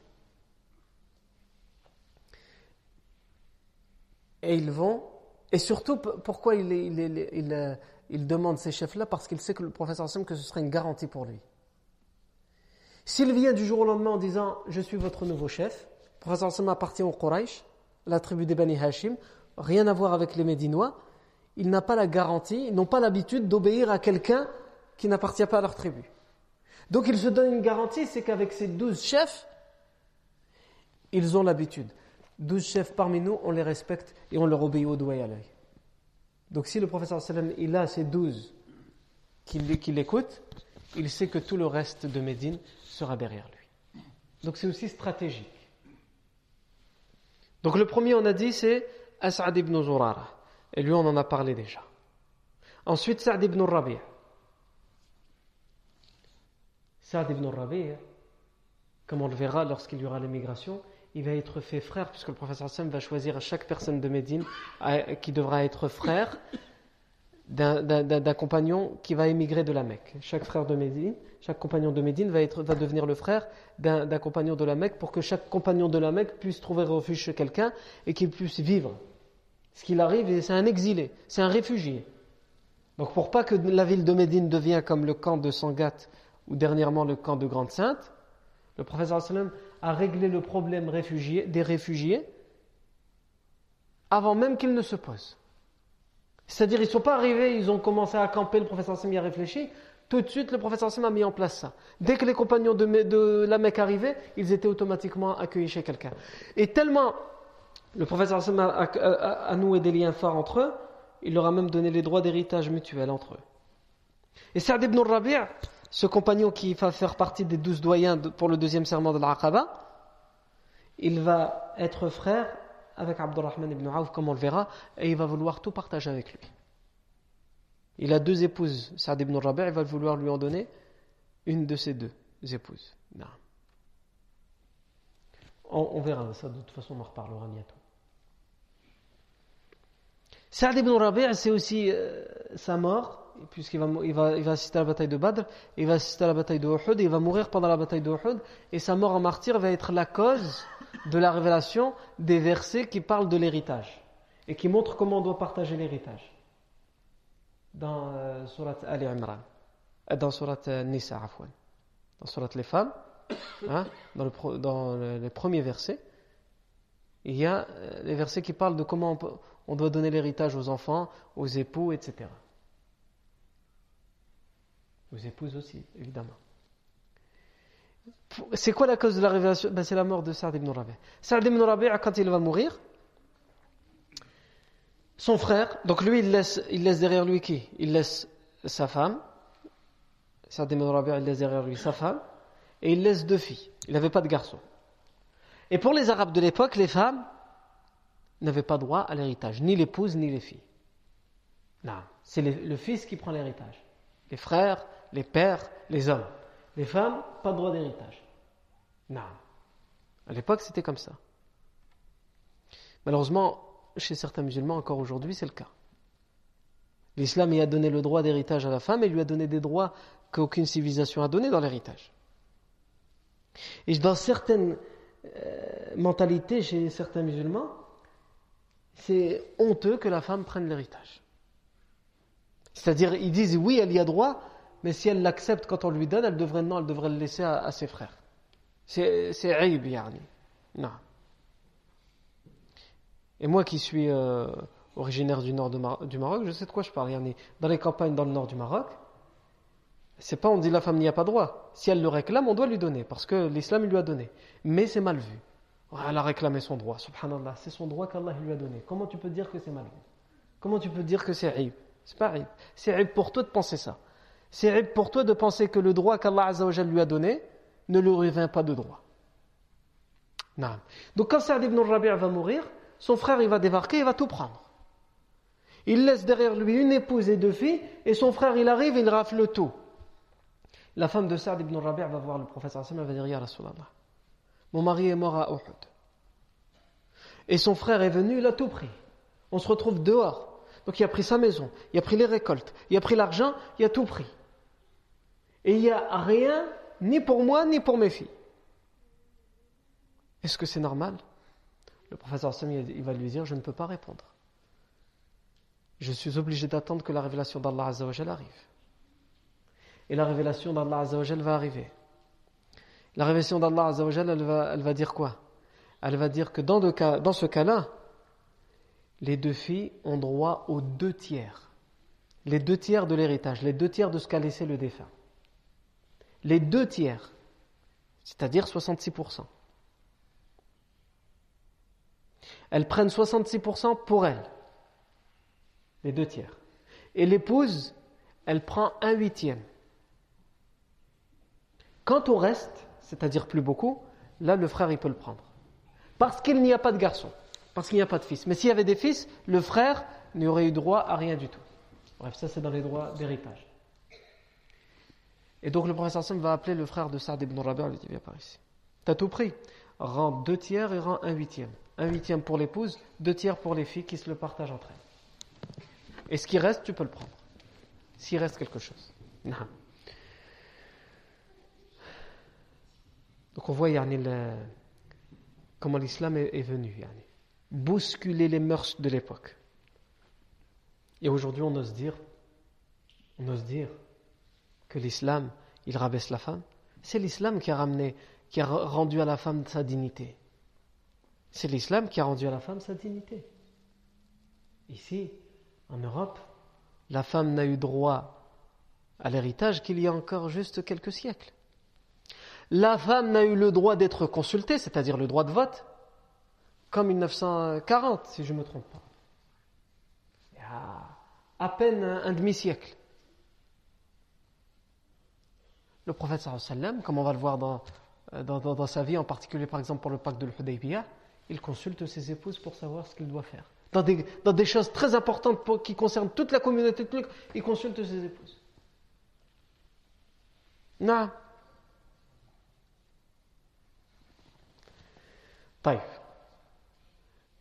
Et ils vont, et surtout, pourquoi il, il, demande ces chefs-là? Parce qu'il sait que le professeur Sam, que ce serait une garantie pour lui. S'il vient du jour au lendemain en disant Je suis votre nouveau chef, professeur Sam appartient au Quraysh, la tribu des Bani Hashim, rien à voir avec les Médinois, ils n'ont pas la garantie, ils n'ont pas l'habitude d'obéir à quelqu'un qui n'appartient pas à leur tribu. Donc ils se donnent une garantie, c'est qu'avec ces douze chefs, ils ont l'habitude. Douze chefs parmi nous, on les respecte et on leur obéit au doigt et à l'œil. Donc si le professeur sallam, il a ces douze qui l'écoutent, il sait que tout le reste de Médine sera derrière lui. Donc c'est aussi stratégique. Donc le premier, on a dit, c'est As'ad ibn Zurara. Et lui, on en a parlé déjà. Ensuite, Sa'd ibn Rabi'. Sa'd ibn Rabi', comme on le verra lorsqu'il y aura l'émigration, il va être fait frère, puisque le professeur Sam va choisir chaque personne de Médine qui devra être frère d'un compagnon qui va émigrer de la Mecque. Chaque frère de Médine, chaque compagnon de Médine va, être, va devenir le frère d'un compagnon de la Mecque pour que chaque compagnon de la Mecque puisse trouver refuge chez quelqu'un et qu'il puisse vivre. Ce qu'il arrive, c'est un exilé, c'est un réfugié. Donc pour pas que la ville de Médine devienne comme le camp de Sangat ou dernièrement le camp de Grande Sainte, le professeur à régler le problème des réfugiés avant même qu'ils ne se posent. C'est-à-dire, ils ne sont pas arrivés, ils ont commencé à camper, le professeur Hassan y a réfléchi. Tout de suite, le professeur Hassan a mis en place ça. Dès que les compagnons de, la Mecque arrivaient, ils étaient automatiquement accueillis chez quelqu'un. Et tellement le professeur Hassan a, noué des liens forts entre eux, il leur a même donné les droits d'héritage mutuel entre eux. Et Saad ibn Rabi' ce compagnon qui va faire partie des douze doyens pour le deuxième serment de l'Aqaba, il va être frère avec Abdurrahman ibn Auf, comme on le verra, et il va vouloir tout partager avec lui. Il a deux épouses, Saad ibn Rabi', il va vouloir lui en donner une de ses deux épouses. On, verra ça, de toute façon on en reparlera bientôt. Saad ibn Rabi' c'est aussi euh, sa mort puisqu'il va, il va, il va assister à la bataille de Badr, il va assister à la bataille de Uhud, et il va mourir pendant la bataille de Uhud, et sa mort en martyr va être la cause de la révélation des versets qui parlent de l'héritage, et qui montrent comment on doit partager l'héritage. Dans euh, Surat Ali Imran, euh, dans Surat euh, Nisa, dans Surat les femmes, hein, dans, le, dans les premiers versets, il y a les versets qui parlent de comment on, doit donner l'héritage aux enfants, aux époux, etc. Vos épouses aussi, évidemment. C'est quoi la cause de la révélation? Ben, C'est la mort de Saad ibn Rabi'. Saad quand il va mourir, son frère, donc lui, il laisse, il laisse derrière lui qui? Il laisse sa femme. Saad ibn Rabi', il laisse derrière lui sa femme. Et il laisse deux filles. Il n'avait pas de garçon. Et pour les Arabes de l'époque, les femmes n'avaient pas droit à l'héritage, ni l'épouse, ni les filles. Non, c'est le fils qui prend l'héritage. Les frères, les pères, les hommes. Les femmes, pas de droit d'héritage. Non. À l'époque, c'était comme ça. Malheureusement, chez certains musulmans, encore aujourd'hui, c'est le cas. L'islam y a donné le droit d'héritage à la femme et lui a donné des droits qu'aucune civilisation a donné dans l'héritage. Et dans certaines euh, mentalités chez certains musulmans, c'est honteux que la femme prenne l'héritage. C'est-à-dire, ils disent oui, elle y a droit, mais si elle l'accepte quand on lui donne, elle devrait, non, elle devrait le laisser à, ses frères. C'est aïb, yani. Non. Et moi qui suis euh, originaire du nord du Maroc, je sais de quoi je parle. Yani. Dans les campagnes dans le nord du Maroc, c'est pas on dit la femme n'y a pas droit. Si elle le réclame, on doit lui donner, parce que l'islam lui a donné. Mais c'est mal vu. Elle a réclamé son droit, subhanallah. C'est son droit qu'Allah lui a donné. Comment tu peux dire que c'est mal vu? Comment tu peux dire que c'est aïb? C'est pas aïb. C'est aïb pour toi de penser ça. C'est pour toi de penser que le droit qu'Allah lui a donné ne lui revient pas de droit. Non. Donc quand Saad ibn Rabi' va mourir, son frère il va débarquer, il va tout prendre. Il laisse derrière lui une épouse et deux filles, et son frère il arrive, il rafle tout. La femme de Saad ibn Rabi' va voir le prophète elle va dire Ya Rasulallah, mon mari est mort à Uhud. Et son frère est venu, il a tout pris. On se retrouve dehors. Donc il a pris sa maison, il a pris les récoltes, il a pris l'argent, il a tout pris. Et il n'y a rien, ni pour moi, ni pour mes filles. Est-ce que c'est normal? Le professeur Sami, il va lui dire, je ne peux pas répondre. Je suis obligé d'attendre que la révélation d'Allah arrive. Et la révélation d'Allah va arriver. La révélation d'Allah elle va, elle va dire quoi? Elle va dire que dans ce cas-là, les deux filles ont droit aux deux tiers. Les deux tiers de l'héritage, les deux tiers de ce qu'a laissé le défunt les deux tiers, c'est-à-dire 66%. Elles prennent 66% pour elles, les deux tiers. Et l'épouse, elle prend un huitième. Quant au reste, c'est-à-dire plus beaucoup, là le frère il peut le prendre. Parce qu'il n'y a pas de garçon, parce qu'il n'y a pas de fils. Mais s'il y avait des fils, le frère n'aurait eu droit à rien du tout. Bref, ça c'est dans les droits d'héritage. Et donc le professeur Sam va appeler le frère de Saad ibn Rabi' il lui dit Viens par ici. T'as tout pris. Rends deux tiers et rends un huitième. Un huitième pour l'épouse, deux tiers pour les filles qui se le partagent entre elles. Et ce qui reste, tu peux le prendre. S'il reste quelque chose. Donc on voit yani, comment l'islam est, venu. Yani. Bousculer les mœurs de l'époque. Et aujourd'hui on ose dire, on ose dire que l'islam, il rabaisse la femme. C'est l'islam qui a ramené qui a rendu à la femme sa dignité C'est l'islam qui a rendu à la femme sa dignité. Ici, en Europe, la femme n'a eu droit à l'héritage qu'il y a encore juste quelques siècles. La femme n'a eu le droit d'être consultée, c'est-à-dire le droit de vote, comme 1940, si je ne me trompe pas. Il y a à peine un, demi-siècle. Le prophète sallam, comme on va le voir dans, dans, sa vie, en particulier par exemple pour le pacte de l'Hudaybiyah, il consulte ses épouses pour savoir ce qu'il doit faire. Dans des, dans des, choses très importantes qui concernent toute la communauté, il consulte ses épouses. Non.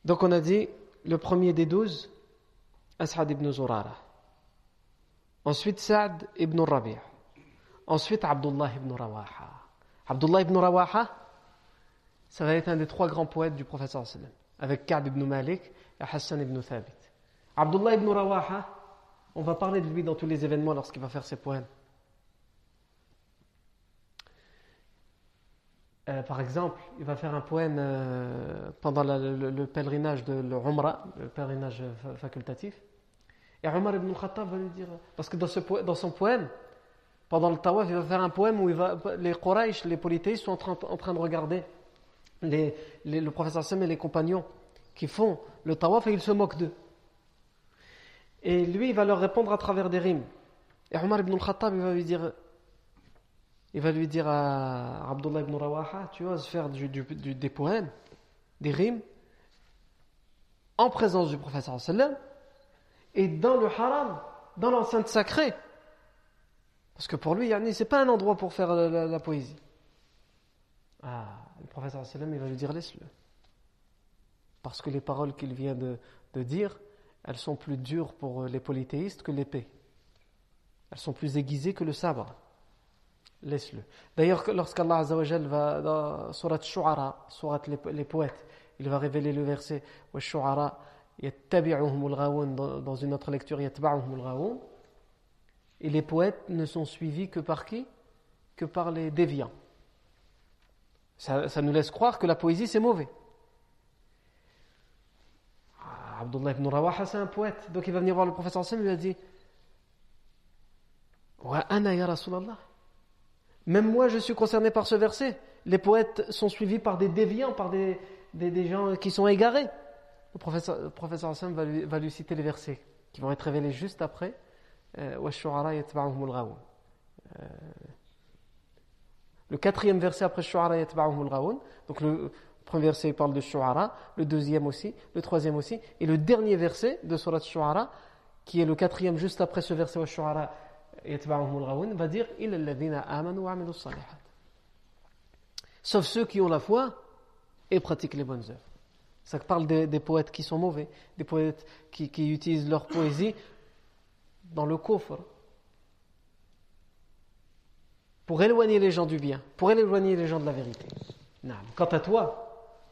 Donc on a dit le premier des douze, As'ad ibn Zurara. Ensuite Saad ibn Rabi'. Ensuite Abdullah ibn Rawaha. Abdullah ibn Rawaha, ça va être un des trois grands poètes du prophète sallam, avec Ka'b ibn Malik et Hassan ibn Thabit. Abdullah ibn Rawaha, on va parler de lui dans tous les événements lorsqu'il va faire ses poèmes. Euh, par exemple, il va faire un poème euh, pendant le, pèlerinage de l'Umrah, le pèlerinage facultatif. Et Omar ibn Khattab va lui dire, parce que dans, ce, dans, son poème, pendant le tawaf, il va faire un poème où les Quraysh, les polythéistes sont en train, en train de regarder les, le professeur Sam et les compagnons qui font le tawaf et ils se moquent d'eux. Et lui, il va leur répondre à travers des rimes. Et Omar ibn Khattab, il va lui dire, il va lui dire à Abdullah ibn Rawaha, tu oses faire des poèmes, des rimes, en présence du professeur sallam, et dans le haram, dans l'enceinte sacrée. Parce que pour lui, ce n'est pas un endroit pour faire la, poésie. Ah, le professeur sallam, il va lui dire laisse-le. Parce que les paroles qu'il vient de dire, elles sont plus dures pour les polythéistes que l'épée. Elles sont plus aiguisées que le sabre laisse-le. D'ailleurs, lorsqu'Allah va dans Surat Shu'ara, Surat les, les, poètes, il va révéler le verset Shu'ara dans une autre lecture et les poètes ne sont suivis que par qui? Que par les déviants. Ça, ça, nous laisse croire que la poésie c'est mauvais. Ah, Abdullah ibn Rawaha c'est un poète, donc il va venir voir le professeur Sam et lui a dit Wa ana ya Rasulallah? Même moi, je suis concerné par ce verset. Les poètes sont suivis par des déviants, par des, des, gens qui sont égarés. Le professeur, le professeur Hassan va lui, citer les versets qui vont être révélés juste après. Euh, euh, le quatrième verset après Shu'ara Donc le premier verset parle de Shu'ara, le deuxième aussi, le troisième aussi, et le dernier verset de Surat Shu'ara, qui est le quatrième juste après ce verset va dire Sauf ceux qui ont la foi et pratiquent les bonnes œuvres. Ça parle des, poètes qui sont mauvais, des poètes qui, utilisent leur poésie dans le coffre pour éloigner les gens du bien, pour éloigner les gens de la vérité. Quant à toi,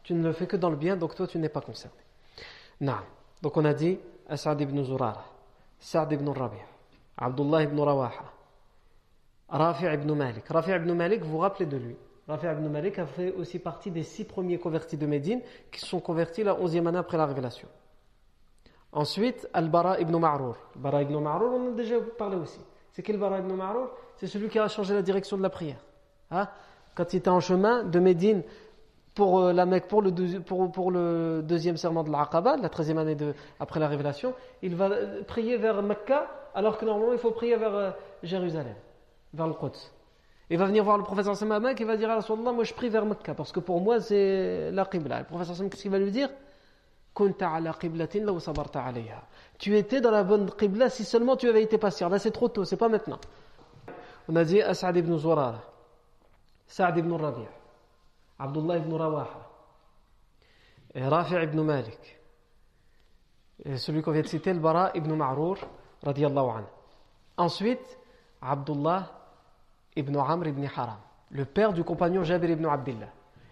tu ne le fais que dans le bien, donc toi tu n'es pas concerné. Donc on a dit As'ad ibn Zurara, Sa'd ibn Rabi', Abdullah ibn Rawaha, Rafi' ibn Malik. Rafi' ibn Malik, vous vous rappelez de lui Rafi' ibn Malik a fait aussi partie des six premiers convertis de Médine qui sont convertis la onzième année après la révélation. Ensuite, Al-Bara ibn Ma'rur. Bara ibn Ma'rur, on en a déjà parlé aussi. C'est qui le ibn Ma'rur? C'est celui qui a changé la direction de la prière. Hein? Quand il était en chemin de Médine pour euh, la Mecque, pour le, deuxième serment de l'Aqaba, la treizième année après la révélation, il va prier vers Mecca alors que normalement il faut prier vers euh, Jérusalem, vers le Quds. Il va venir voir le professeur Sam et va dire à Rasulallah, moi je prie vers Mecca parce que pour moi c'est la Qibla. Le professeur Sam, qu'est-ce qu'il va lui dire tu étais dans la bonne Qibla si seulement tu avais été patient. Là c'est trop tôt, c'est pas maintenant. On a dit As'ad ibn Zurara, Sa'd ibn Rabi', Abdullah ibn Rawaha, Rafi' ibn Malik, et celui qu'on vient de citer, le Bara ibn Ma'rour, Ensuite, Abdullah ibn Amr ibn Haram, le père du compagnon Jabir ibn Abdullah.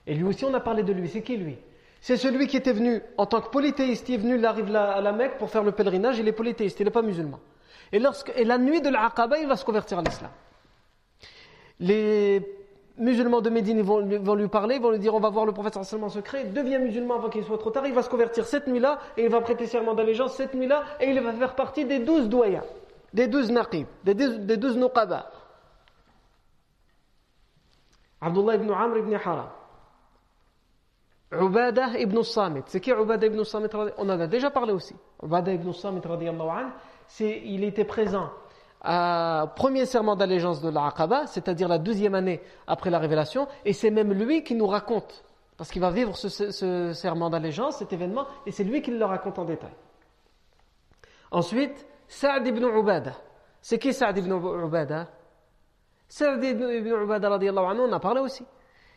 Et lui aussi, on a parlé de lui. C'est qui lui? C'est celui qui était venu en tant que polythéiste. Il est venu, il arrive à la Mecque pour faire le pèlerinage. Il est polythéiste, il n'est pas musulman. Et, lorsque, et la nuit de l'Aqaba, il va se convertir à l'islam. Les musulmans de Médine vont, lui parler, vont lui dire on va voir le prophète en secret, devient musulman avant qu'il soit trop tard, il va se convertir cette nuit-là et il va prêter serment d'allégeance cette nuit-là et il va faire partie des douze doyens, des douze naqib, des douze nuqaba. Abdullah ibn Amr ibn Haram. Ubada ibn Samit. C'est qui Ubada ibn Samit? On en a déjà parlé aussi. Ubada ibn Samit, il était présent au premier serment d'allégeance de l'Aqaba, c'est-à-dire la deuxième année après la révélation, et c'est même lui qui nous raconte, parce qu'il va vivre ce, serment d'allégeance, cet événement, et c'est lui qui le raconte en détail. Ensuite, Sa'd ibn Ubada. C'est qui Sa'd ibn Ubada Sa'd ibn Ubada, anhu, on a parlé aussi.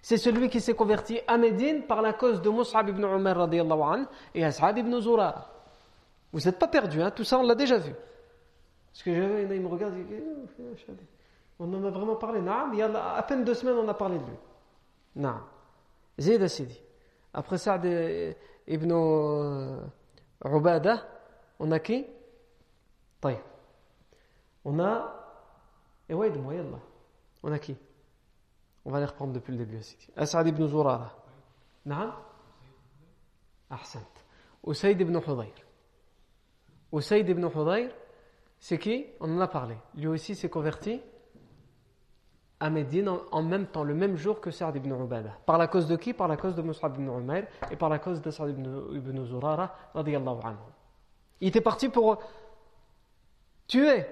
C'est celui qui s'est converti à Médine par la cause de Mus'ab ibn Umar anhu, et As'ad ibn Zura. Vous n'êtes pas perdus, hein? tout ça on l'a déjà vu. Parce que j'avais, il me regarde, il dit, oh, on en a vraiment parlé. il y a à peine deux semaines, on a parlé de lui. Non. Zayd Sidi. Après Saad ibn euh, Ubada, on a qui طيب. On a. Et ouais, moi, yallah. On a qui On va les reprendre depuis le début. Asad ibn Zurara. نعم أحسنت أسيد ibn حضير أسيد ibn حضير c'est qui? On en a parlé. Lui aussi s'est converti à Médine en, même temps, le même jour que Sa'd ibn Ubada. Par la cause de qui? Par la cause de Mus'ab ibn Umayr et par la cause de Sa'd ibn, ibn Zurara anhu. Il était parti pour tuer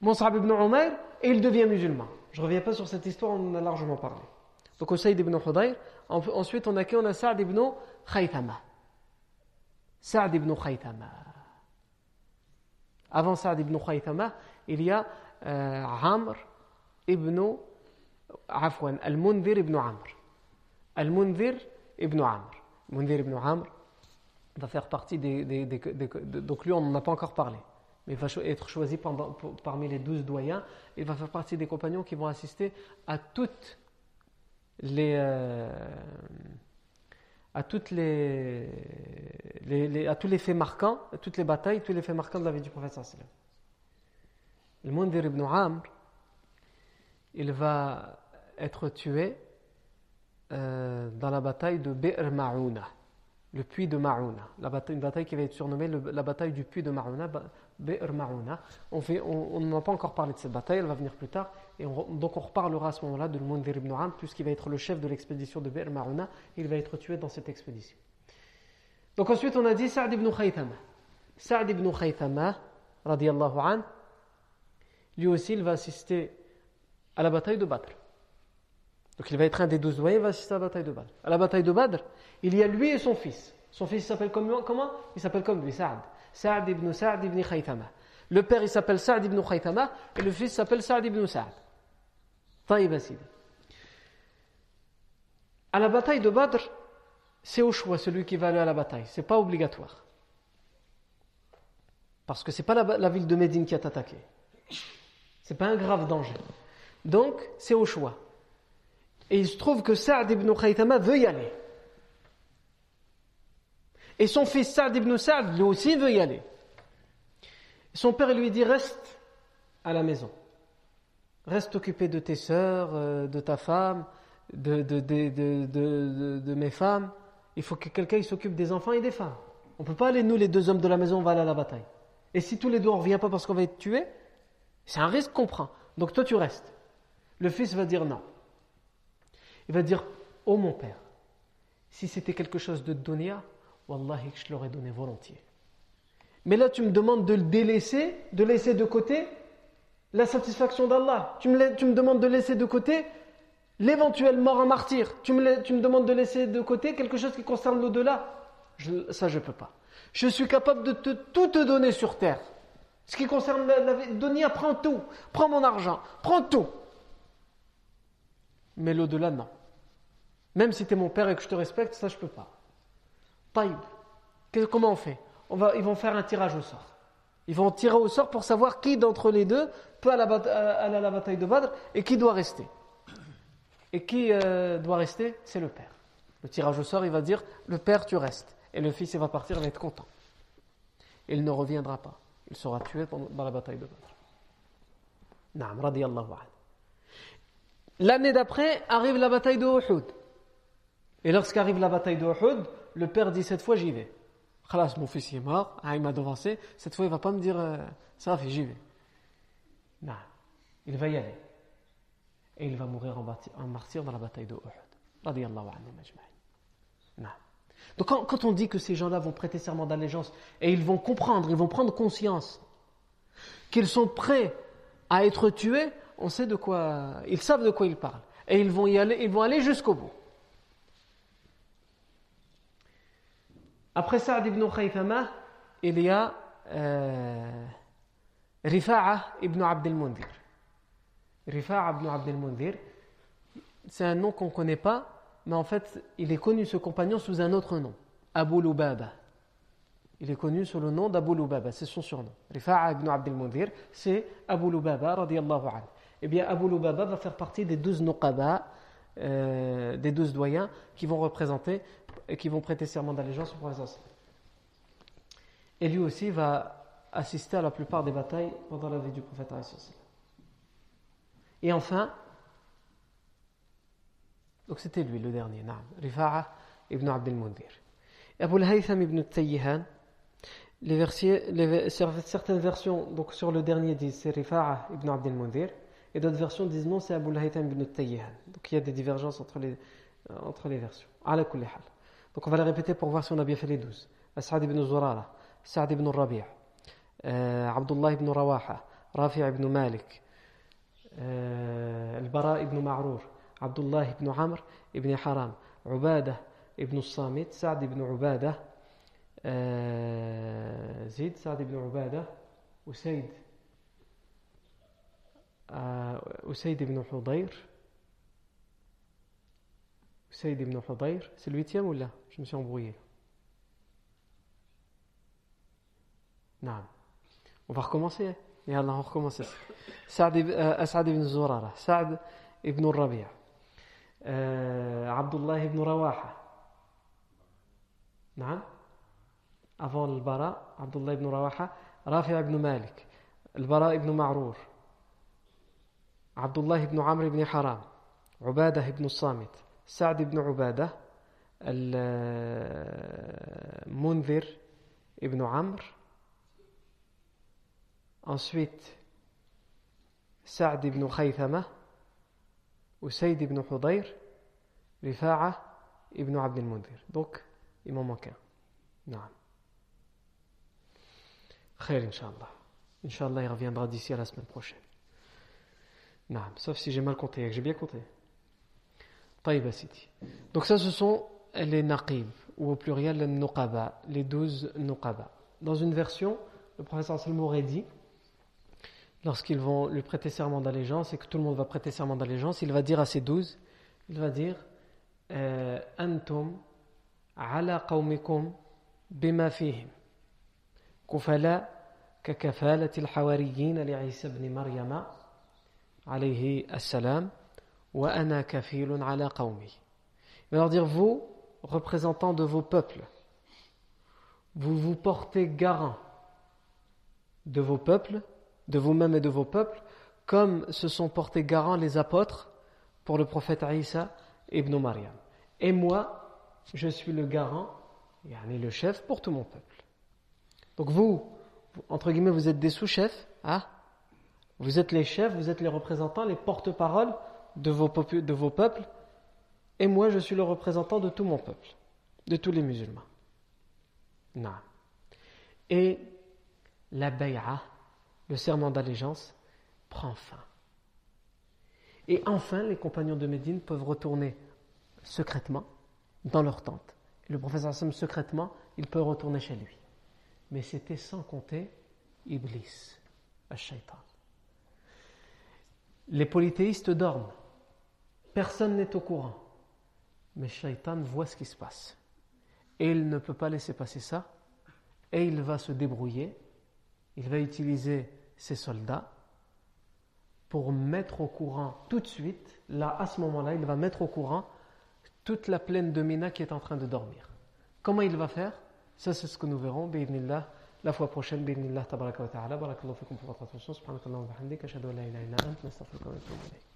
Mus'ab ibn Umayr et il devient musulman. Je ne reviens pas sur cette histoire, on en a largement parlé. Donc au Saïd ibn Hudayr, ensuite on a qui? On a Sa'd ibn Khaythama. Sa'd ibn Khaythama. Avant Saad ibn Khaythama, il y a euh, Amr ibn Afwan, Al-Mundhir ibn Amr. Al-Mundhir ibn Amr. Mundhir ibn Amr va faire partie des, Donc lui, on n'en a pas encore parlé. Mais il va être choisi parmi les douze doyens. Il va faire partie des compagnons qui vont assister à toutes les. Euh, à, les, à tous les faits marquants, à toutes les batailles, tous les faits marquants de la vie du prophète. Le Mundir ibn Amr, il va être tué euh, dans la bataille de Be'r Ma'ouna, le puits de bataille, une bataille qui va être surnommée la bataille du puits de Ma'ouna, Be'r Ma'ouna. On n'en a pas encore parlé de cette bataille, elle va venir plus tard. Et donc on reparlera à ce moment-là de Mundir ibn Amr, puisqu'il va être le chef de l'expédition de Be'r Ma'ouna, il va être tué dans cette expédition. Donc ensuite on a dit Sa'd ibn Khaythama. Sa'd ibn Khaythama, radiallahu an, lui aussi il va assister à la bataille de Badr. Donc il va être un des douze doyens, il va assister à la bataille de Badr. À la bataille de Badr, il y a lui et son fils. Son fils s'appelle comment, comment? Il s'appelle comme lui, Sa'd. Sa'd ibn Sa'd ibn Khaythama. Le père il s'appelle Sa'd ibn Khaythama et le fils s'appelle Sa'd ibn Sa'd. À la bataille de Badr, c'est au choix celui qui va aller à la bataille. C'est pas obligatoire. Parce que c'est pas la, ville de Médine qui est attaquée. C'est pas un grave danger. Donc, c'est au choix. Et il se trouve que Sa'd ibn Khaytama veut y aller. Et son fils Sa'd ibn Sa'd, lui aussi, veut y aller. son père lui dit Reste à la maison. Reste occupé de tes sœurs, euh, de ta femme, de, de, mes femmes. Il faut que quelqu'un s'occupe des enfants et des femmes. On ne peut pas aller, nous, les deux hommes de la maison, on va aller à la bataille. Et si tous les deux on ne revient pas parce qu'on va être tués, c'est un risque qu'on prend. Donc toi, tu restes. Le fils va dire non. Il va dire Oh mon père, si c'était quelque chose de dunya, wallahi je l'aurais donné volontiers. Mais là, tu me demandes de le délaisser, de laisser de côté la satisfaction d'Allah. Tu me, tu me demandes de laisser de côté l'éventuelle mort en martyr. Tu me, tu me demandes de laisser de côté quelque chose qui concerne l'au-delà. ça, je ne peux pas. Je suis capable de te, tout te donner sur terre. Ce qui concerne la, la Donia, prends tout. Prends mon argent. Prends tout. Mais l'au-delà, non. Même si tu es mon père et que je te respecte, ça, je ne peux pas. Taïb. Comment on fait? On va, Ils vont faire un tirage au sort. Ils vont tirer au sort pour savoir qui d'entre les deux peut aller à la, bataille de Badr et qui doit rester. Et qui euh, doit rester? C'est le père. Le tirage au sort, il va dire le père, tu restes. Et le fils, il va partir, il va être content. Il ne reviendra pas. Il sera tué dans la bataille de Badr. Naam, radiyallahu L'année d'après arrive la bataille de Uhud. Et lorsqu'arrive la bataille de Uhud, le père dit cette fois j'y vais. Khalas, mon fils est mort, ah, il m'a devancé, cette fois il va pas me dire euh, ça fait j'y vais. Non, il va y aller. Et il va mourir en martyr dans la bataille de Uhud. Radiallahu anhu Donc quand, quand on dit que ces gens-là vont prêter serment d'allégeance et ils vont comprendre, ils vont prendre conscience qu'ils sont prêts à être tués, on sait de quoi, ils savent de quoi ils parlent. Et ils vont y aller, ils vont aller jusqu'au bout. Après Saad ibn Khaythama, il y a euh, Rifa'a ibn Abd al-Mundhir. Rifa'a ibn Abd al-Mundhir, c'est un nom qu'on ne connaît pas, mais en fait, il est connu ce compagnon sous un autre nom, Abu Lubaba. Il est connu sous le nom d'Abu Lubaba, c'est son surnom. Rifa'a ibn Abd al-Mundhir, c'est Abu Lubaba radiallahu anhu. Eh bien, Abu Lubaba va faire partie des douze nuqaba, euh, des douze doyens qui vont représenter et qui vont prêter serment d'allégeance au prophète. Et lui aussi va assister à la plupart des batailles pendant la vie du prophète. Et enfin, donc c'était lui le dernier, Rifa'a ibn Abd al-Mundhir. Abu al-Haytham ibn Tayyihan, les, les, certaines versions donc sur le dernier disent c'est Rifa'a ibn Abd al-Mundhir, et d'autres versions disent non, c'est Abu Haytham ibn Tayyihan. Donc il y a des divergences entre les, euh, entre les versions. Donc on va les répéter pour voir si on a bien fait les douze. As'ad ibn Zurara, Sa'd ibn Rabi', euh, Abdullah ibn Rawaha, Rafi' ibn Malik, euh, Al-Bara ibn Ma'rur, Abdullah ibn Amr ibn Haram, Ubada ibn Samit, Sa'd ibn Ubada, euh, Zid, Sa'd ibn Ubada, Usaid. آه، أسيد بن حضير. أسيد بن حضير. سي الويتيام ولا جو مسي امبغيي نعم. اون كومونسي يلا يلا كومونسي سعد أسعد آه، بن زرارة. سعد بن الربيع. آه، عبد الله بن رواحة. نعم. افون البراء عبد الله بن رواحة. رافع بن مالك. البراء بن معرور. عبد الله بن عمرو بن حرام عبادة بن الصامت سعد بن عبادة المنذر بن عمرو أنسويت سعد بن خيثمة وسيد بن حضير رفاعة ابن عبد المنذر. دوك إمام كان نعم. خير إن شاء الله. إن شاء الله يغفيان بغد يسير لسمن بروشين Non, sauf si j'ai mal compté. J'ai bien compté. Taïba City. Donc ça, ce sont les naqib, ou au pluriel, les nuqaba, les douze nuqaba. Dans une version, le professeur Salmo aurait dit lorsqu'ils vont lui prêter serment d'allégeance et que tout le monde va prêter serment d'allégeance, il va dire à ses douze, il va dire euh, Antum ala qawmikum bima fihim kufala ككفالة الحواريين لعيسى بن مريم alayhi assalam, wa ana kafilun ala qawmi. Il va leur dire, vous, représentants de vos peuples, vous vous portez garant de vos peuples, de vous-même et de vos peuples, comme se sont portés garants les apôtres pour le prophète Isa ibn Maryam. Et moi, je suis le garant, yani le chef pour tout mon peuple. Donc vous, entre guillemets, vous êtes des sous-chefs, hein, vous êtes les chefs, vous êtes les représentants, les porte-paroles de vos, peuples, et moi je suis le représentant de tout mon peuple, de tous les musulmans. Non. Et la bay'a, le serment d'allégeance prend fin. Et enfin, les compagnons de Médine peuvent retourner secrètement dans leur tente. le professeur Hassan, secrètement, il peut retourner chez lui. Mais c'était sans compter Iblis, le shaitan. Les polythéistes dorment. Personne n'est au courant. Mais Shaitan voit ce qui se passe. Et il ne peut pas laisser passer ça. Et il va se débrouiller il va utiliser ses soldats pour mettre au courant tout de suite, là, à ce moment-là, il va mettre au courant toute la plaine de Mina qui est en train de dormir. Comment il va faire? Ça, c'est ce que nous verrons, la fois prochaine, tabaraka wa ta'ala. Barakallahu fikum pour votre attention. Subhanakallahu wa bihamdika, ashhadu an la ilaha illa anta, nastaghfiruka wa natubu ilayk.